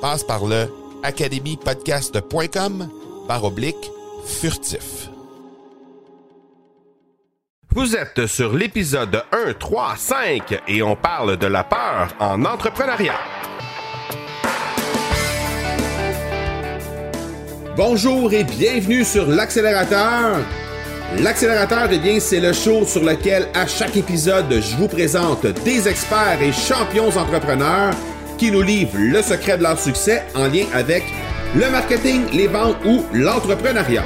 Passe par le academypodcast.com par oblique furtif. Vous êtes sur l'épisode 1, 3, 5 et on parle de la peur en entrepreneuriat. Bonjour et bienvenue sur l'accélérateur. L'accélérateur, eh bien, c'est le show sur lequel à chaque épisode, je vous présente des experts et champions entrepreneurs qui nous livrent le secret de leur succès en lien avec le marketing, les ventes ou l'entrepreneuriat.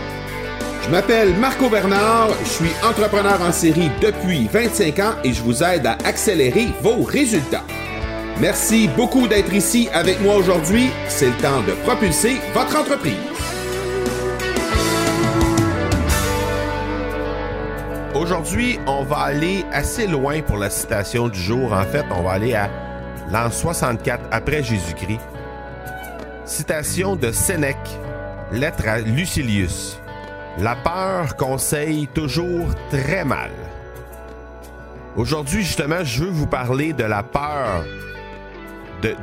Je m'appelle Marco Bernard, je suis entrepreneur en série depuis 25 ans et je vous aide à accélérer vos résultats. Merci beaucoup d'être ici avec moi aujourd'hui. C'est le temps de propulser votre entreprise. Aujourd'hui, on va aller assez loin pour la citation du jour. En fait, on va aller à l'an 64 après Jésus-Christ. Citation de Sénèque, lettre à Lucilius. La peur conseille toujours très mal. Aujourd'hui, justement, je veux vous parler de la peur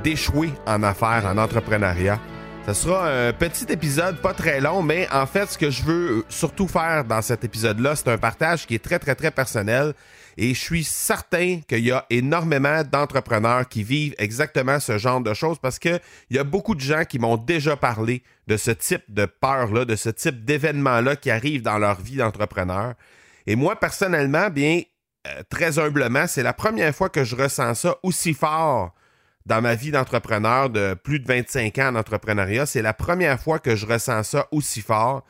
d'échouer en affaires, en entrepreneuriat. Ce sera un petit épisode pas très long, mais en fait, ce que je veux surtout faire dans cet épisode-là, c'est un partage qui est très, très, très personnel. Et je suis certain qu'il y a énormément d'entrepreneurs qui vivent exactement ce genre de choses parce qu'il y a beaucoup de gens qui m'ont déjà parlé de ce type de peur-là, de ce type d'événement-là qui arrive dans leur vie d'entrepreneur. Et moi, personnellement, bien, euh, très humblement, c'est la première fois que je ressens ça aussi fort dans ma vie d'entrepreneur de plus de 25 ans en entrepreneuriat. C'est la première fois que je ressens ça aussi fort.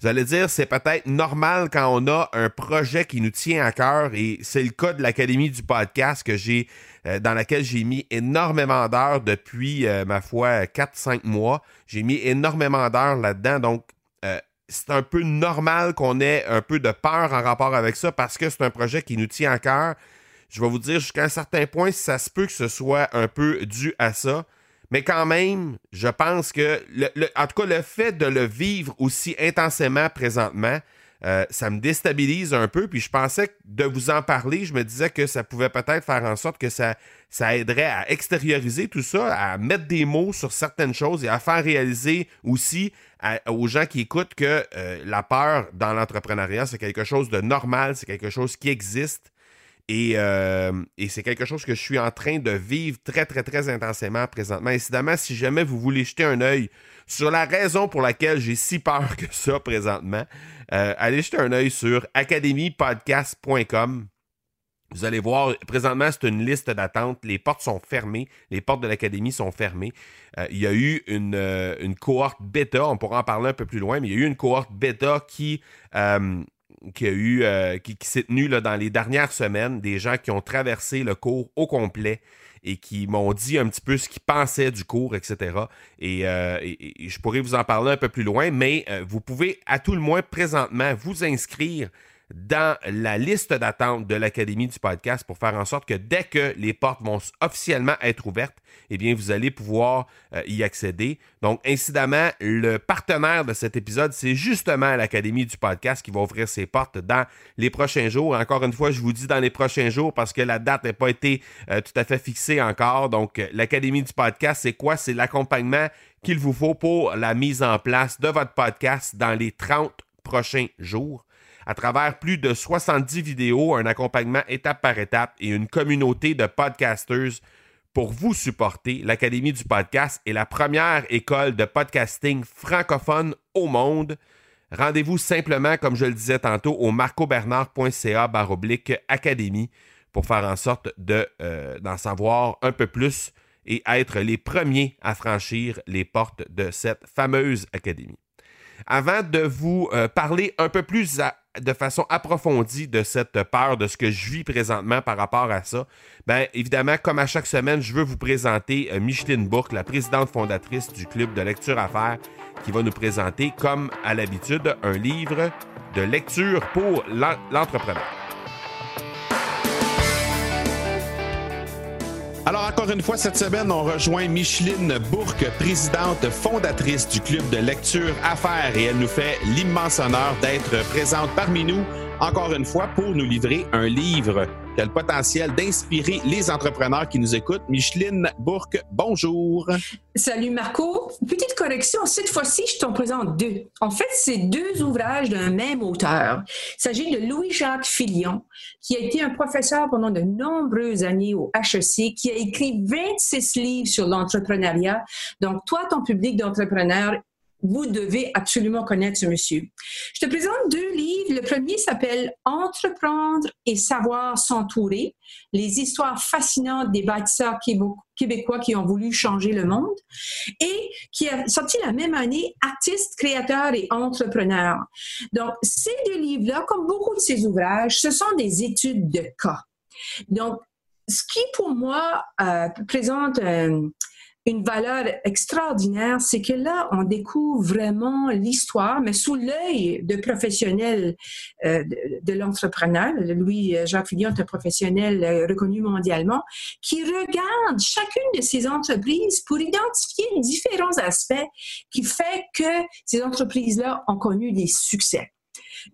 Vous allez dire, c'est peut-être normal quand on a un projet qui nous tient à cœur et c'est le cas de l'Académie du podcast que j'ai, euh, dans laquelle j'ai mis énormément d'heures depuis, euh, ma foi, 4-5 mois. J'ai mis énormément d'heures là-dedans. Donc, euh, c'est un peu normal qu'on ait un peu de peur en rapport avec ça parce que c'est un projet qui nous tient à cœur je vais vous dire jusqu'à un certain point, ça se peut que ce soit un peu dû à ça. Mais quand même, je pense que, en tout cas, le fait de le vivre aussi intensément présentement, euh, ça me déstabilise un peu. Puis je pensais que de vous en parler, je me disais que ça pouvait peut-être faire en sorte que ça, ça aiderait à extérioriser tout ça, à mettre des mots sur certaines choses et à faire réaliser aussi aux gens qui écoutent que euh, la peur dans l'entrepreneuriat, c'est quelque chose de normal, c'est quelque chose qui existe. Euh, et, c'est quelque chose que je suis en train de vivre très, très, très intensément présentement. Évidemment, si jamais vous voulez jeter un œil sur la raison pour laquelle j'ai si peur que ça présentement, euh, allez jeter un œil sur academypodcast.com. Vous allez voir, présentement, c'est une liste d'attente. Les portes sont fermées. Les portes de l'Académie sont fermées. Euh, il y a eu une, cohorte bêta, on pourra en parler un peu plus loin, mais il y a eu une cohorte bêta qui, euh, qui, s'est tenu dans les dernières semaines, des gens qui ont traversé le cours au complet et qui m'ont dit un petit peu ce qu'ils pensaient du cours, etc. Euh, et, je pourrais vous en parler un peu plus loin, mais euh, vous pouvez à tout le moins présentement vous inscrire dans la liste d'attente de l'Académie du podcast pour faire en sorte que dès que les portes vont officiellement être ouvertes, eh bien, vous allez pouvoir euh, y accéder. Donc, incidemment, le partenaire de cet épisode, c'est justement l'Académie du podcast qui va ouvrir ses portes dans les prochains jours. Encore une fois, je vous dis dans les prochains jours parce que la date n'a pas été euh, tout à fait fixée encore. Donc, l'Académie du podcast, c'est quoi? C'est l'accompagnement qu'il vous faut pour la mise en place de votre podcast dans les 30 prochains jours à travers plus de 70 vidéos, un accompagnement étape par étape et une communauté de podcasters pour vous supporter. L'Académie du podcast est la première école de podcasting francophone au monde. Rendez-vous simplement, comme je le disais tantôt, au marcobernard.ca baroblique académie pour faire en sorte euh, d'en savoir un peu plus et être les premiers à franchir les portes de cette fameuse académie. Avant de vous euh, parler un peu plus de façon approfondie de cette peur, de ce que je vis présentement par rapport à ça, bien évidemment, comme à chaque semaine, je veux vous présenter euh, Micheline Bourque, la présidente fondatrice du Club de lecture à faire, qui va nous présenter, comme à l'habitude, un livre de lecture pour l'entrepreneur. Alors, encore une fois, cette semaine, on rejoint Micheline Bourque, présidente fondatrice du club de lecture Affaires, et elle nous fait l'immense honneur d'être présente parmi nous, encore une fois, pour nous livrer un livre qui a le potentiel d'inspirer les entrepreneurs qui nous écoutent. Micheline Bourque, bonjour. Salut Marco. Petite correction, cette fois-ci, je t'en présente deux. En fait, c'est deux ouvrages d'un même auteur. Il s'agit de Louis-Jacques Filion, qui a été un professeur pendant de nombreuses années au HEC, qui a écrit 26 livres sur l'entrepreneuriat. Donc, toi, ton public d'entrepreneurs, vous devez absolument connaître ce monsieur. Je te présente deux livres. Le premier s'appelle Entreprendre et savoir s'entourer, les histoires fascinantes des bâtisseurs québécois qui ont voulu changer le monde, et qui a sorti la même année Artistes, créateurs et entrepreneurs. Donc, ces deux livres-là, comme beaucoup de ces ouvrages, ce sont des études de cas. Donc, ce qui pour moi euh, présente un une valeur extraordinaire, c'est que là, on découvre vraiment l'histoire, mais sous l'œil de professionnels euh, de, l'entrepreneur. Louis-Jacques Fillon est un professionnel euh, reconnu mondialement, qui regarde chacune de ces entreprises pour identifier différents aspects qui fait que ces entreprises-là ont connu des succès.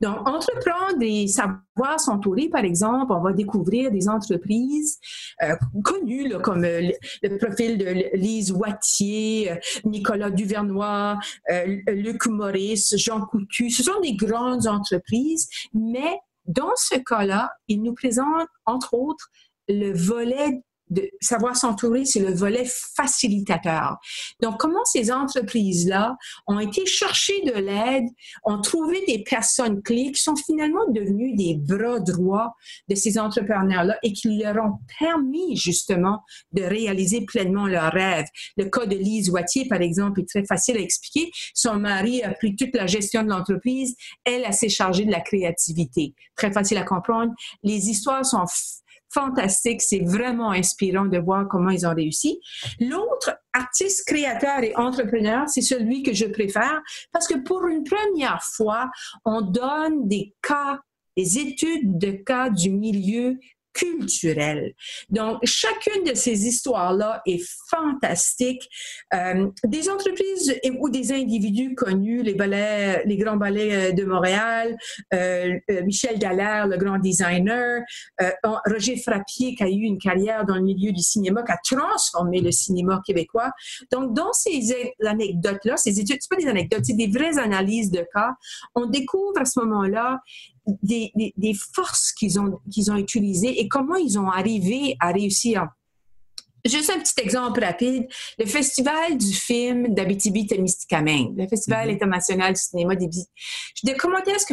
Donc, entreprendre et savoir s'entourer, par exemple, on va découvrir des entreprises euh, connues, comme euh, le, profil de Lise Wattier, euh, Nicolas Duvernois, Luc Maurice, Jean Coutu. Ce sont des grandes entreprises, mais dans ce cas-là, ils nous présentent, entre autres, le volet de savoir s'entourer, c'est le volet facilitateur. Donc, comment ces entreprises-là ont été chercher de l'aide, ont trouvé des personnes clés qui sont finalement devenues des bras droits de ces entrepreneurs-là et qui leur ont permis justement de réaliser pleinement leurs rêves? Le cas de Lise Wattier, par exemple, est très facile à expliquer. Son mari a pris toute la gestion de l'entreprise. Elle, a s'est chargée de la créativité. Très facile à comprendre. Les histoires sont fantastique. C'est vraiment inspirant de voir comment ils ont réussi. L'autre artiste, créateur et entrepreneur, c'est celui que je préfère parce que pour une première fois, on donne des cas des études de cas du milieu culturelle. Donc, chacune de ces histoires-là est fantastique. Euh, des entreprises ou des individus connus, les ballets, les grands ballets euh, de Montréal, euh, euh, Michel Dallaire, le grand designer, euh, Roger Frappier, qui a eu une carrière dans le milieu du cinéma, qui a transformé le cinéma québécois. Donc, dans ces anecdotes-là, ces études, c'est pas des anecdotes, c'est des vraies analyses de cas. On découvre à ce moment-là des, des, forces qu'ils ont, qu'ils ont utilisées et comment ils ont arrivé à réussir. Juste un petit exemple rapide. Le Festival du film d'Abitibi-Témiscamingue, le Festival mm-hmm. international du cinéma d'Abitibi. Je dis, comment est-ce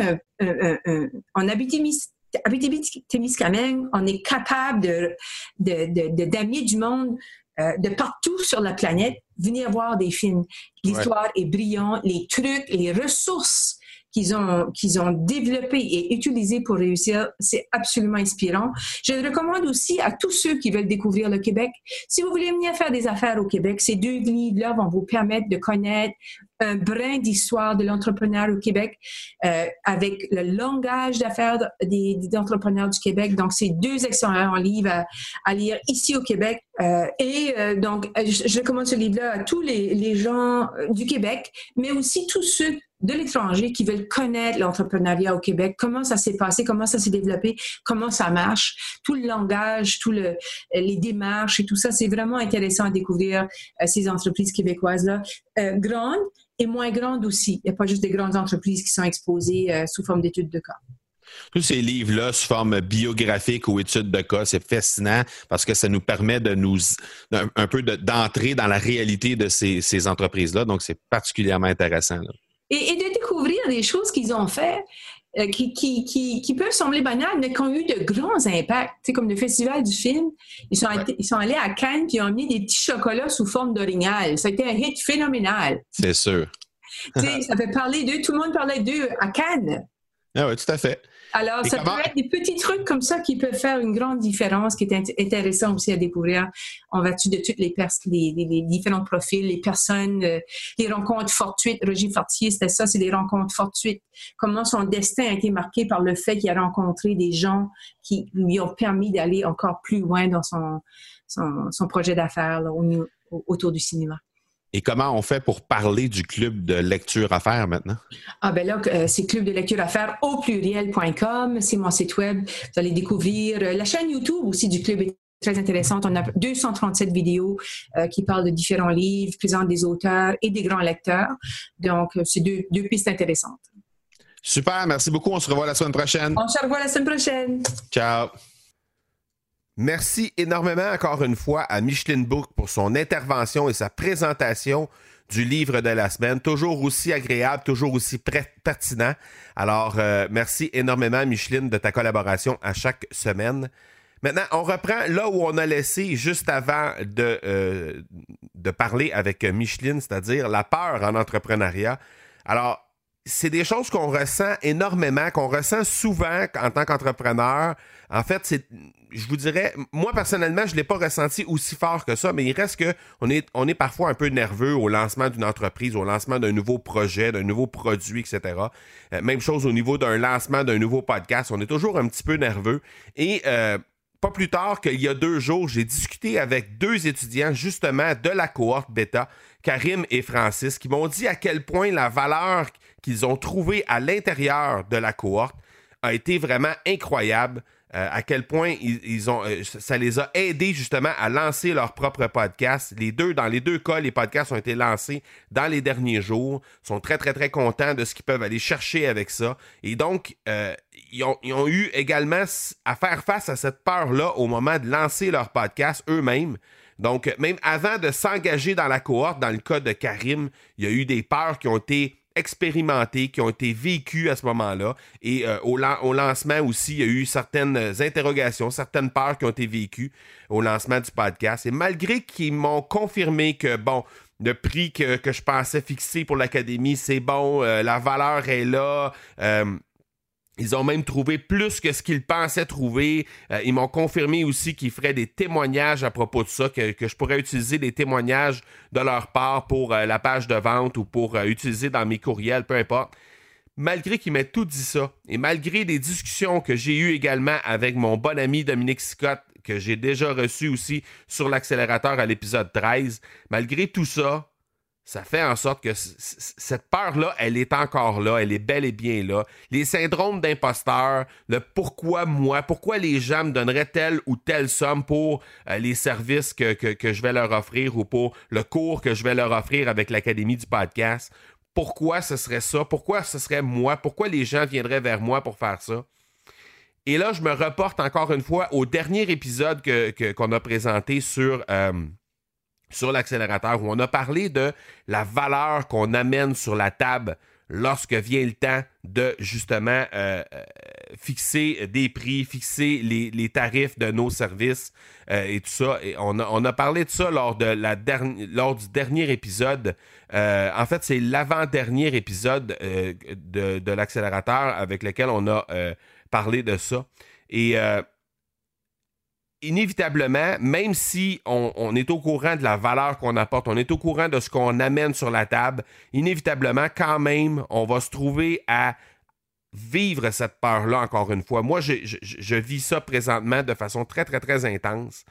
qu'en Abitibi-Témiscamingue, on est capable de, de, d'amener du monde euh, de partout sur la planète venir voir des films. L'histoire est brillante, les trucs, les ressources qu'ils ont, qu'ils ont développé et utilisé pour réussir, c'est absolument inspirant. Je le recommande aussi à tous ceux qui veulent découvrir le Québec. Si vous voulez venir faire des affaires au Québec, ces deux livres-là vont vous permettre de connaître un brin d'histoire de l'entrepreneur au Québec euh, avec le langage d'affaires des, entrepreneurs du Québec. Donc, c'est deux excellents livres à, lire ici au Québec. Euh, et euh, donc, je, je recommande ce livre-là à tous les, les gens du Québec, mais aussi tous ceux de l'étranger qui veulent connaître l'entrepreneuriat au Québec, comment ça s'est passé, comment ça s'est développé, comment ça marche, tout le langage, tout le, les démarches et tout ça, c'est vraiment intéressant à découvrir ces entreprises québécoises-là, grandes et moins grandes aussi. Il n'y a pas juste des grandes entreprises qui sont exposées euh, sous forme d'études de cas. Tous ces livres-là, sous forme biographique ou études de cas, c'est fascinant parce que ça nous permet de nous un, peu d'entrer dans la réalité de ces, entreprises-là. Donc, c'est particulièrement intéressant. Et, de découvrir des choses qu'ils ont fait. Euh, qui, qui, peuvent sembler banales, mais qui ont eu de grands impacts. Tu comme le Festival du film, ils sont, ils sont allés à Cannes et ils ont amené des petits chocolats sous forme d'orignal. Ça a été un hit phénoménal. C'est sûr. ça fait parler d'eux. Tout le monde parlait d'eux à Cannes. Ah oui, tout à fait. Alors, ça peut être des petits trucs comme ça qui peuvent faire une grande différence, qui est intéressant aussi à découvrir en vertu de toutes les, les, différents profils, les personnes, euh, les rencontres fortuites. Roger Fortier, c'était ça, c'est des rencontres fortuites. Comment son destin a été marqué par le fait qu'il a rencontré des gens qui lui ont permis d'aller encore plus loin dans son, son, projet d'affaires autour du cinéma. Et comment on fait pour parler du club de lecture à faire maintenant? Ah ben là, euh, c'est club de lecture à faire au pluriel.com, c'est mon site web. Vous allez découvrir euh, la chaîne YouTube aussi du club est très intéressante. On a 237 vidéos euh, qui parlent de différents livres, présentent des auteurs et des grands lecteurs. Donc, c'est deux, deux pistes intéressantes. Super, merci beaucoup. On se revoit la semaine prochaine. On se revoit la semaine prochaine. Ciao. Merci énormément encore une fois à Micheline Bourque pour son intervention et sa présentation du livre de la semaine. Toujours aussi agréable, toujours aussi pertinent. Alors, euh, merci énormément, Micheline, de ta collaboration à chaque semaine. Maintenant, on reprend là où on a laissé juste avant de, euh, de parler avec Micheline, c'est-à-dire la peur en entrepreneuriat. Alors, c'est des choses qu'on ressent énormément, qu'on ressent souvent en tant qu'entrepreneur. En fait, je vous dirais, moi personnellement, je ne l'ai pas ressenti aussi fort que ça, mais il reste que on est parfois un peu nerveux au lancement d'une entreprise, au lancement d'un nouveau projet, d'un nouveau produit, etc. Euh, même chose au niveau d'un lancement d'un nouveau podcast, on est toujours un petit peu nerveux. Et euh, pas plus tard qu'il y a deux jours, j'ai discuté avec deux étudiants justement de la cohorte bêta, Karim et Francis, qui m'ont dit à quel point la valeur qu'ils ont trouvée à l'intérieur de la cohorte a été vraiment incroyable. Euh, à quel point ils, ont, euh, ça les a aidés justement à lancer leur propre podcast. Les deux, dans les deux cas, les podcasts ont été lancés dans les derniers jours. Ils sont très, très, très contents de ce qu'ils peuvent aller chercher avec ça. Et donc, euh, ils, ont, ils, ont, eu également à faire face à cette peur-là au moment de lancer leur podcast eux-mêmes. Donc, même avant de s'engager dans la cohorte, dans le cas de Karim, il y a eu des peurs qui ont été expérimentés, qui ont été vécus à ce moment-là. Et euh, au, lancement aussi, il y a eu certaines interrogations, certaines peurs qui ont été vécues au lancement du podcast. Et malgré qu'ils m'ont confirmé que, bon, le prix que, je pensais fixer pour l'académie, c'est bon, euh, la valeur est là. Euh, ils ont même trouvé plus que ce qu'ils pensaient trouver. Euh, ils m'ont confirmé aussi qu'ils feraient des témoignages à propos de ça, que, je pourrais utiliser des témoignages de leur part pour euh, la page de vente ou pour euh, utiliser dans mes courriels, peu importe. Malgré qu'ils m'aient tout dit ça, et malgré des discussions que j'ai eues également avec mon bon ami Dominique Scott, que j'ai déjà reçu aussi sur l'accélérateur à l'épisode 13, malgré tout ça, ça fait en sorte que cette peur-là, elle est encore là, elle est bel et bien là. Les syndromes d'imposteur, le pourquoi moi, pourquoi les gens me donneraient telle ou telle somme pour euh, les services que, que, je vais leur offrir ou pour le cours que je vais leur offrir avec l'Académie du podcast. Pourquoi ce serait ça? Pourquoi ce serait moi? Pourquoi les gens viendraient vers moi pour faire ça? Et là, je me reporte encore une fois au dernier épisode qu'on que, a présenté sur... Euh, sur l'accélérateur où on a parlé de la valeur qu'on amène sur la table lorsque vient le temps de justement euh, euh, fixer des prix, fixer les, tarifs de nos services et tout ça. Et on, a, parlé de ça lors, de la lors du dernier épisode. en fait, c'est l'avant-dernier épisode de, de l'accélérateur avec lequel on a parlé de ça. Et inévitablement, même si on, est au courant de la valeur qu'on apporte, on est au courant de ce qu'on amène sur la table, inévitablement, quand même, on va se trouver à vivre cette peur-là encore une fois. Moi, je, vis ça présentement de façon très, très, très intense.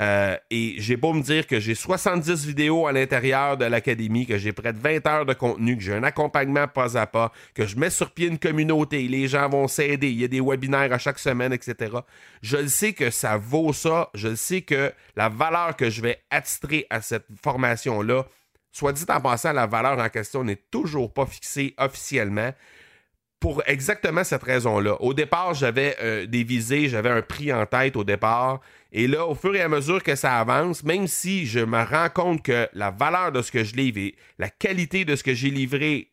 Euh, et j'ai beau me dire que j'ai 70 vidéos à l'intérieur de l'académie, que j'ai près de 20 heures de contenu, que j'ai un accompagnement pas à pas, que je mets sur pied une communauté, les gens vont s'aider, il y a des webinaires à chaque semaine, etc. Je le sais que ça vaut ça, je le sais que la valeur que je vais attitrer à cette formation-là, soit dit en passant, la valeur en question n'est toujours pas fixée officiellement pour exactement cette raison-là. Au départ, j'avais euh, des visées, j'avais un prix en tête au départ. Et là, au fur et à mesure que ça avance, même si je me rends compte que la valeur de ce que je livre et la qualité de ce que j'ai livré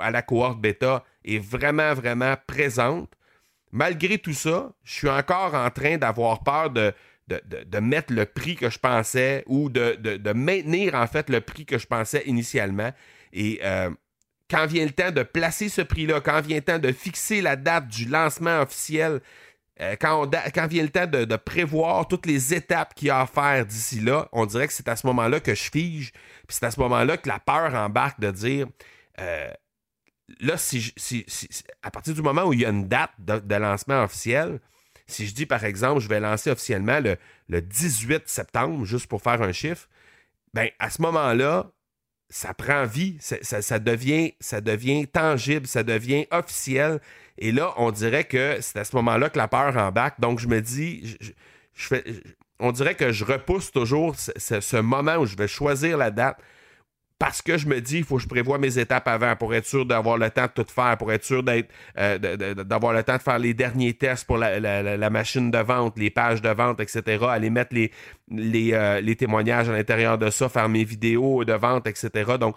à la cohorte bêta est vraiment, vraiment présente, malgré tout ça, je suis encore en train d'avoir peur de, de, mettre le prix que je pensais ou de, maintenir en fait le prix que je pensais initialement. Et euh, quand vient le temps de placer ce prix-là, quand vient le temps de fixer la date du lancement officiel, euh, quand, vient le temps de, prévoir toutes les étapes qu'il y a à faire d'ici là, on dirait que c'est à ce moment-là que je fige, puis c'est à ce moment-là que la peur embarque de dire euh, là, à partir du moment où il y a une date de, lancement officiel, si je dis par exemple, je vais lancer officiellement le, le 18 septembre, juste pour faire un chiffre, ben à ce moment-là, ça prend vie, ça, devient, ça devient tangible, ça devient officiel. Et là, on dirait que c'est à ce moment-là que la peur embarque. Donc, je me dis, on dirait que je repousse toujours ce, moment où je vais choisir la date parce que je me dis, il faut que je prévoie mes étapes avant pour être sûr d'avoir le temps de tout faire, pour être sûr euh, d'avoir le temps de faire les derniers tests pour la, machine de vente, les pages de vente, etc. Aller mettre les, euh, les, témoignages à l'intérieur de ça, faire mes vidéos de vente, etc. Donc,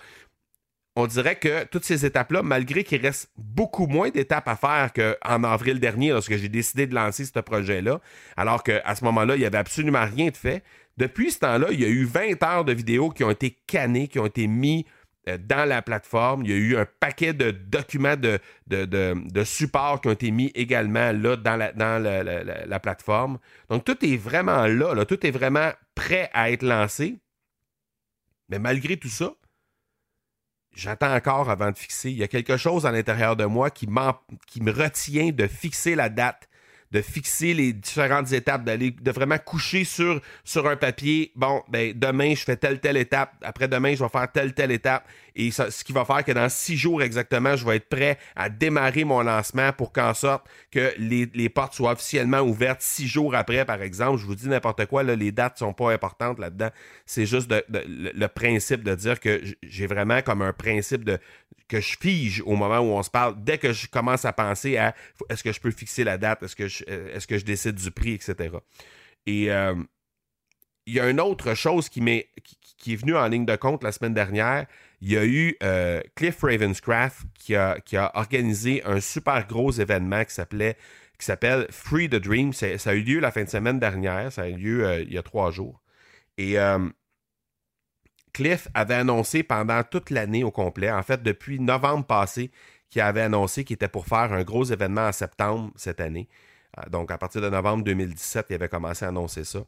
on dirait que toutes ces étapes-là, malgré qu'il reste beaucoup moins d'étapes à faire qu'en avril dernier, lorsque j'ai décidé de lancer ce projet-là, alors qu'à ce moment-là, il n'y avait absolument rien de fait, depuis ce temps-là, il y a eu 20 heures de vidéos qui ont été cannées, qui ont été mis euh, dans la plateforme. Il y a eu un paquet de documents de, de, support qui ont été mis également là dans, la, plateforme. Donc tout est vraiment là, tout est vraiment prêt à être lancé. Mais malgré tout ça, j'attends encore avant de fixer. Il y a quelque chose à l'intérieur de moi qui me retient de fixer la date de fixer les différentes étapes, d'aller de vraiment coucher sur, sur un papier. Bon, ben demain, je fais telle, telle étape. Après demain, je vais faire telle, telle étape. Et ce qui va faire que dans six jours exactement, je vais être prêt à démarrer mon lancement pour qu'en sorte que les, portes soient officiellement ouvertes six jours après, par exemple. Je vous dis n'importe quoi, là, les dates sont pas importantes là-dedans. C'est juste le, principe de dire que j'ai vraiment comme un principe de que je fige au moment où on se parle. Dès que je commence à penser à est-ce que je peux fixer la date, est-ce que je, euh, est-ce que je décide du prix, etc. Et euh, il y a une autre chose qui, m'est, qui, est venue en ligne de compte la semaine dernière. Il y a eu euh, Cliff Ravenscraft qui a, qui a organisé un super gros événement qui s'appelait qui s'appelle Free the Dream. ça a eu lieu la fin de semaine dernière. Ça a eu lieu il y a trois jours. Et Cliff avait annoncé pendant toute l'année au complet, en fait depuis novembre passé, qu'il avait annoncé qu'il était pour faire un gros événement en septembre cette année. Donc à partir de novembre 2017, il avait commencé à annoncer ça.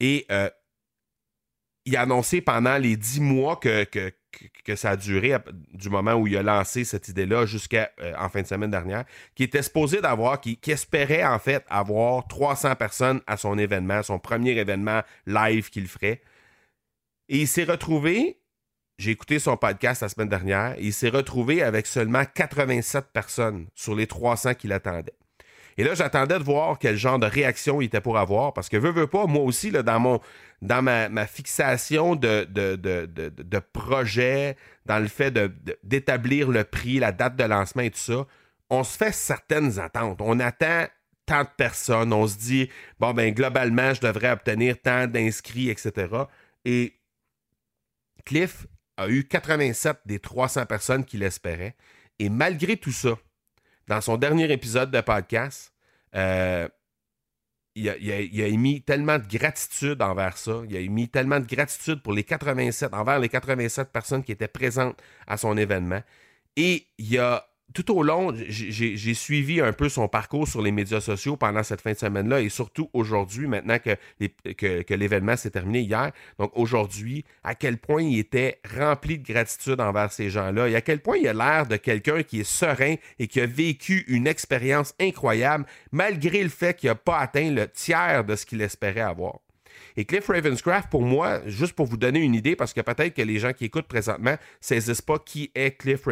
Et euh, il a annoncé pendant les dix mois que, que, ça a duré du moment où il a lancé cette idée-là jusqu'à euh, en fin de semaine dernière, qu'il était supposé d'avoir, qu'il espérait en fait avoir 300 personnes à son événement, son premier événement live qu'il ferait. Et il s'est retrouvé, j'ai écouté son podcast la semaine dernière, il s'est retrouvé avec seulement 87 personnes sur les 300 qu'il attendait. Et là, j'attendais de voir quel genre de réaction il était pour avoir, parce que veux, veux pas, moi aussi, là, dans mon dans ma, fixation de, de, de, projet, dans le fait d'établir le prix, la date de lancement et tout ça, on se fait certaines attentes. On attend tant de personnes, on se dit, bon, ben globalement, je devrais obtenir tant d'inscrits, etc. Et Cliff a eu 87 des 300 personnes qu'il espérait. Et malgré tout ça, dans son dernier épisode de podcast, euh, il, a, émis tellement de gratitude envers ça. Il a émis tellement de gratitude pour les 87, envers les 87 personnes qui étaient présentes à son événement. Et il a tout au long, j'ai suivi un peu son parcours sur les médias sociaux pendant cette fin de semaine-là et surtout aujourd'hui, maintenant que, l'événement s'est terminé hier. Donc aujourd'hui, à quel point il était rempli de gratitude envers ces gens-là et à quel point il a l'air de quelqu'un qui est serein et qui a vécu une expérience incroyable malgré le fait qu'il n'a pas atteint le tiers de ce qu'il espérait avoir. Et Cliff Ravenscraft, pour moi, juste pour vous donner une idée, parce que peut-être que les gens qui écoutent présentement ne saisissent pas qui est Cliff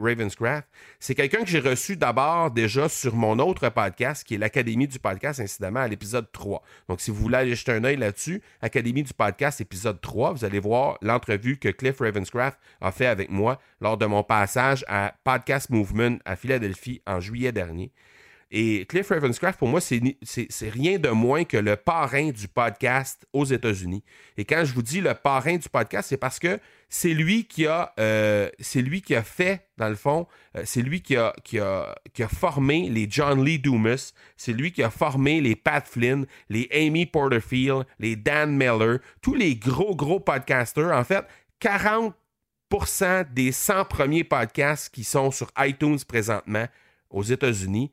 Ravenscraft, c'est quelqu'un que j'ai reçu d'abord déjà sur mon autre podcast, qui est l'Académie du podcast, incidemment, à l'épisode 3. Donc, si vous voulez aller jeter un œil là-dessus, Académie du podcast, épisode 3, vous allez voir l'entrevue que Cliff Ravenscraft a fait avec moi lors de mon passage à Podcast Movement à Philadelphie en juillet dernier. Et Cliff Ravenscraft, pour moi, c'est rien de moins que le parrain du podcast aux États-Unis. Et quand je vous dis le parrain du podcast, c'est parce que c'est lui qui a euh, lui qui a fait, dans le fond, euh, c'est lui qui a, qui, a, qui a formé les John Lee Dumas, c'est lui qui a formé les Pat Flynn, les Amy Porterfield, les Dan Miller, tous les gros, gros podcasters. En fait, 40% des 100 premiers podcasts qui sont sur iTunes présentement aux États-Unis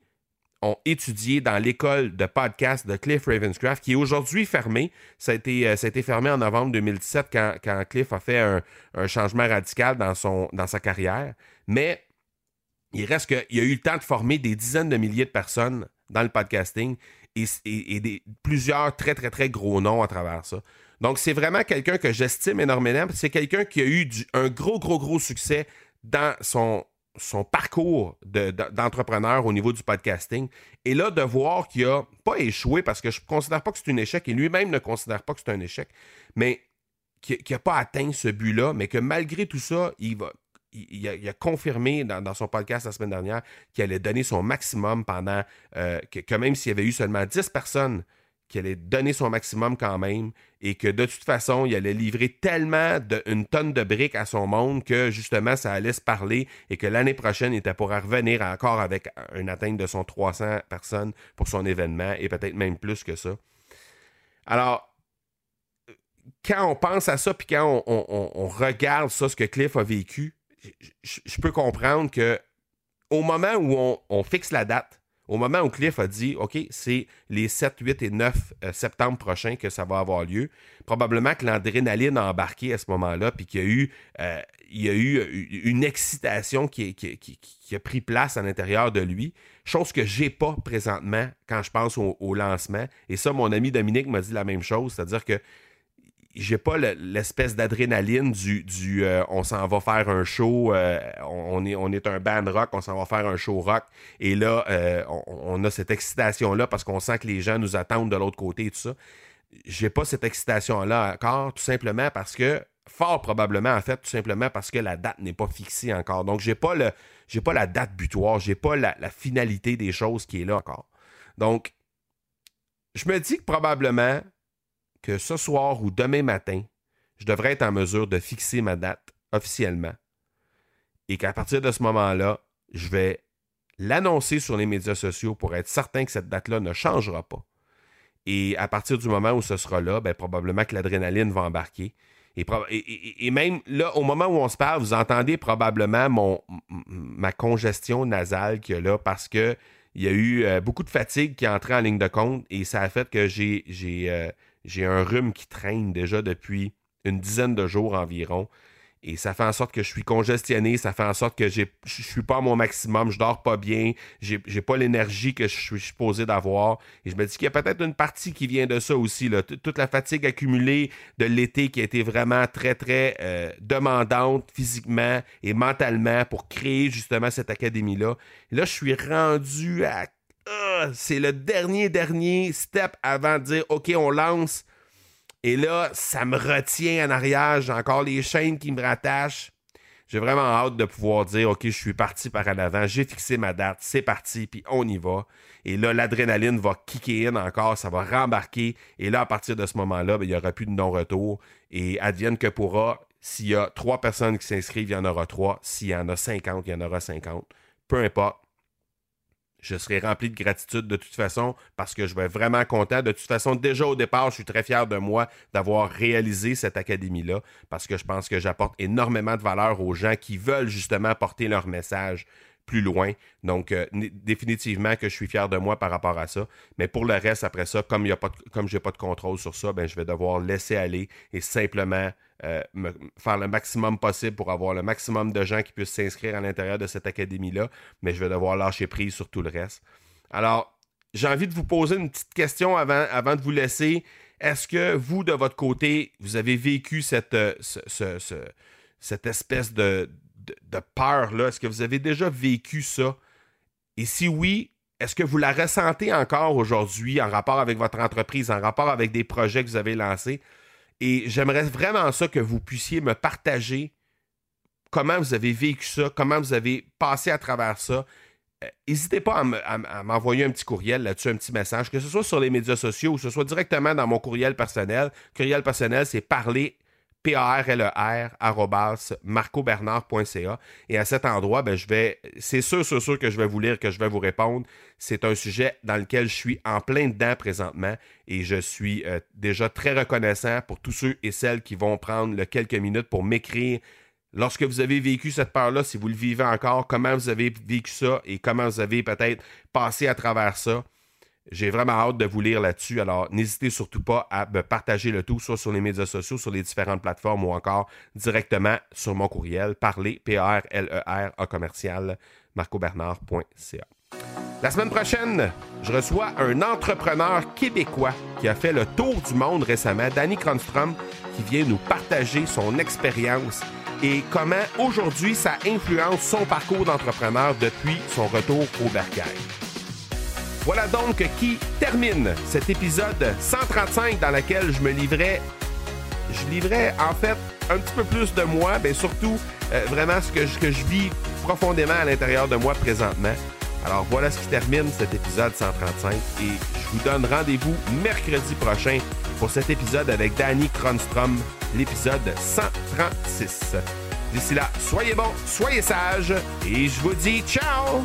ont étudié dans l'école de podcast de Cliff Ravenscraft, qui est aujourd'hui fermée. Ça a, été, euh, ça a été fermé en novembre 2017 quand, Cliff a fait un, changement radical dans, sa carrière. Mais il reste qu'il a eu le temps de former des dizaines de milliers de personnes dans le podcasting et, plusieurs très, très, très gros noms à travers ça. Donc, c'est vraiment quelqu'un que j'estime énormément. C'est quelqu'un qui a eu un gros, gros, gros succès dans son, son parcours d'entrepreneur au niveau du podcasting. Et là, de voir qu'il a pas échoué, parce que je ne considère pas que c'est un échec, et lui-même ne considère pas que c'est un échec, mais qu'il n'a pas atteint ce but-là, mais que malgré tout ça. Il, a, confirmé dans, son podcast la semaine dernière qu'il allait donner son maximum pendant euh, que, même s'il y avait eu seulement 10 personnes qu'il allait donner son maximum quand même et que de toute façon, il allait livrer tellement de, une tonne de briques à son monde que justement, ça allait se parler et que l'année prochaine, il était pour revenir encore avec une atteinte de son 300 personnes pour son événement et peut-être même plus que ça. Alors, quand on pense à ça, puis quand on, regarde ça, ce que Cliff a vécu, je peux comprendre que au moment où on fixe la date, au moment où Cliff a dit, OK, c'est les 7, 8 et 9 euh, septembre prochains que ça va avoir lieu, probablement que l'adrénaline a embarqué à ce moment-là, puis qu'il y a eu, euh, y a eu euh, une excitation qui, qui, a pris place à l'intérieur de lui, chose que j'ai pas présentement quand je pense au lancement. Et ça, mon ami Dominique m'a dit la même chose, c'est-à-dire que j'ai pas l'espèce d'adrénaline du, du euh, on s'en va faire un show, euh, on, est, on est un band rock, on s'en va faire un show rock, et là, euh, on, a cette excitation-là parce qu'on sent que les gens nous attendent de l'autre côté et tout ça. J'ai pas cette excitation-là encore, tout simplement parce que, fort probablement, en fait, tout simplement parce que la date n'est pas fixée encore. Donc, j'ai pas pas la date butoir, j'ai pas la finalité des choses qui est là encore. Donc, je me dis que probablement, que ce soir ou demain matin, je devrais être en mesure de fixer ma date officiellement et qu'à partir de ce moment-là, je vais l'annoncer sur les médias sociaux pour être certain que cette date-là ne changera pas. Et à partir du moment où ce sera là, ben, probablement que l'adrénaline va embarquer. Et, même là, au moment où on se parle, vous entendez probablement mon, ma congestion nasale qu'il y a là parce que il y a eu euh, beaucoup de fatigue qui est entrée en ligne de compte et ça a fait que j'ai, euh, j'ai un rhume qui traîne déjà depuis une dizaine de jours environ. Et ça fait en sorte que je suis congestionné, ça fait en sorte que je suis pas à mon maximum, je dors pas bien, j'ai pas l'énergie que je suis supposé d'avoir. Et je me dis qu'il y a peut-être une partie qui vient de ça aussi, là. toute la fatigue accumulée de l'été qui a été vraiment très, très euh, demandante physiquement et mentalement pour créer justement cette académie-là. là, je suis rendu à c'est le dernier, dernier step avant de dire OK, on lance. Et là, ça me retient en arrière. J'ai encore les chaînes qui me rattachent. J'ai vraiment hâte de pouvoir dire OK, je suis parti par en. J'ai fixé ma date. C'est parti. Puis on y va. Et là, l'adrénaline va kicker in encore. Ça va rembarquer. Et là, à partir de ce moment-là, ben, il n'y aura plus de non-retour. Et advienne que pourra. S'il y a trois personnes qui s'inscrivent, il y en aura trois. S'il y en a 50, il y en aura 50. Peu importe je serai rempli de gratitude de toute façon parce que je vais être vraiment content. De toute façon, déjà au départ, je suis très fier de moi d'avoir réalisé cette académie-là parce que je pense que j'apporte énormément de valeur aux gens qui veulent justement porter leur message plus loin. Donc, euh, définitivement que je suis fier de moi par rapport à ça. Mais pour le reste, après ça, comme, je n'ai pas de contrôle sur ça, ben, je vais devoir laisser aller et simplement euh, faire le maximum possible pour avoir le maximum de gens qui puissent s'inscrire à l'intérieur de cette académie-là. Mais je vais devoir lâcher prise sur tout le reste. Alors, j'ai envie de vous poser une petite question avant, avant de vous laisser. Est-ce que vous, de votre côté, vous avez vécu cette, euh, cette espèce de, de, peur-là? Est-ce que vous avez déjà vécu ça? Et si oui, est-ce que vous la ressentez encore aujourd'hui en rapport avec votre entreprise, en rapport avec des projets que vous avez lancés? Et j'aimerais vraiment ça que vous puissiez me partager comment vous avez vécu ça, comment vous avez passé à travers ça. Euh, n'hésitez pas à m'envoyer un petit courriel là-dessus, un petit message, que ce soit sur les médias sociaux ou que ce soit directement dans mon courriel personnel. Courriel personnel, c'est parler p a r l e. Et à cet endroit, ben, je vais, c'est sûr, c'est sûr que je vais vous lire, que je vais vous répondre. C'est un sujet dans lequel je suis en plein dedans présentement et je suis euh, déjà très reconnaissant pour tous ceux et celles qui vont prendre le quelques minutes pour m'écrire lorsque vous avez vécu cette peur-là, si vous le vivez encore, comment vous avez vécu ça et comment vous avez peut-être passé à travers ça? J'ai vraiment hâte de vous lire là-dessus. Alors, n'hésitez surtout pas à me partager le tout, soit sur les médias sociaux, sur les différentes plateformes ou encore directement sur mon courriel, parler, P-R-L-E-R, A commercial, marcobernard.ca. La semaine prochaine, je reçois un entrepreneur québécois qui a fait le tour du monde récemment, Danny Cronstrom, qui vient nous partager son expérience et comment aujourd'hui ça influence son parcours d'entrepreneur depuis son retour au bercail. Voilà donc qui termine cet épisode 135 dans lequel je me livrais, je livrais en fait un petit peu plus de moi, mais surtout euh, vraiment ce que, je, que je vis profondément à l'intérieur de moi présentement. Alors voilà ce qui termine cet épisode 135 et je vous donne rendez-vous mercredi prochain pour cet épisode avec Danny Kronstrom, l'épisode 136. D'ici là, soyez bons, soyez sages et je vous dis ciao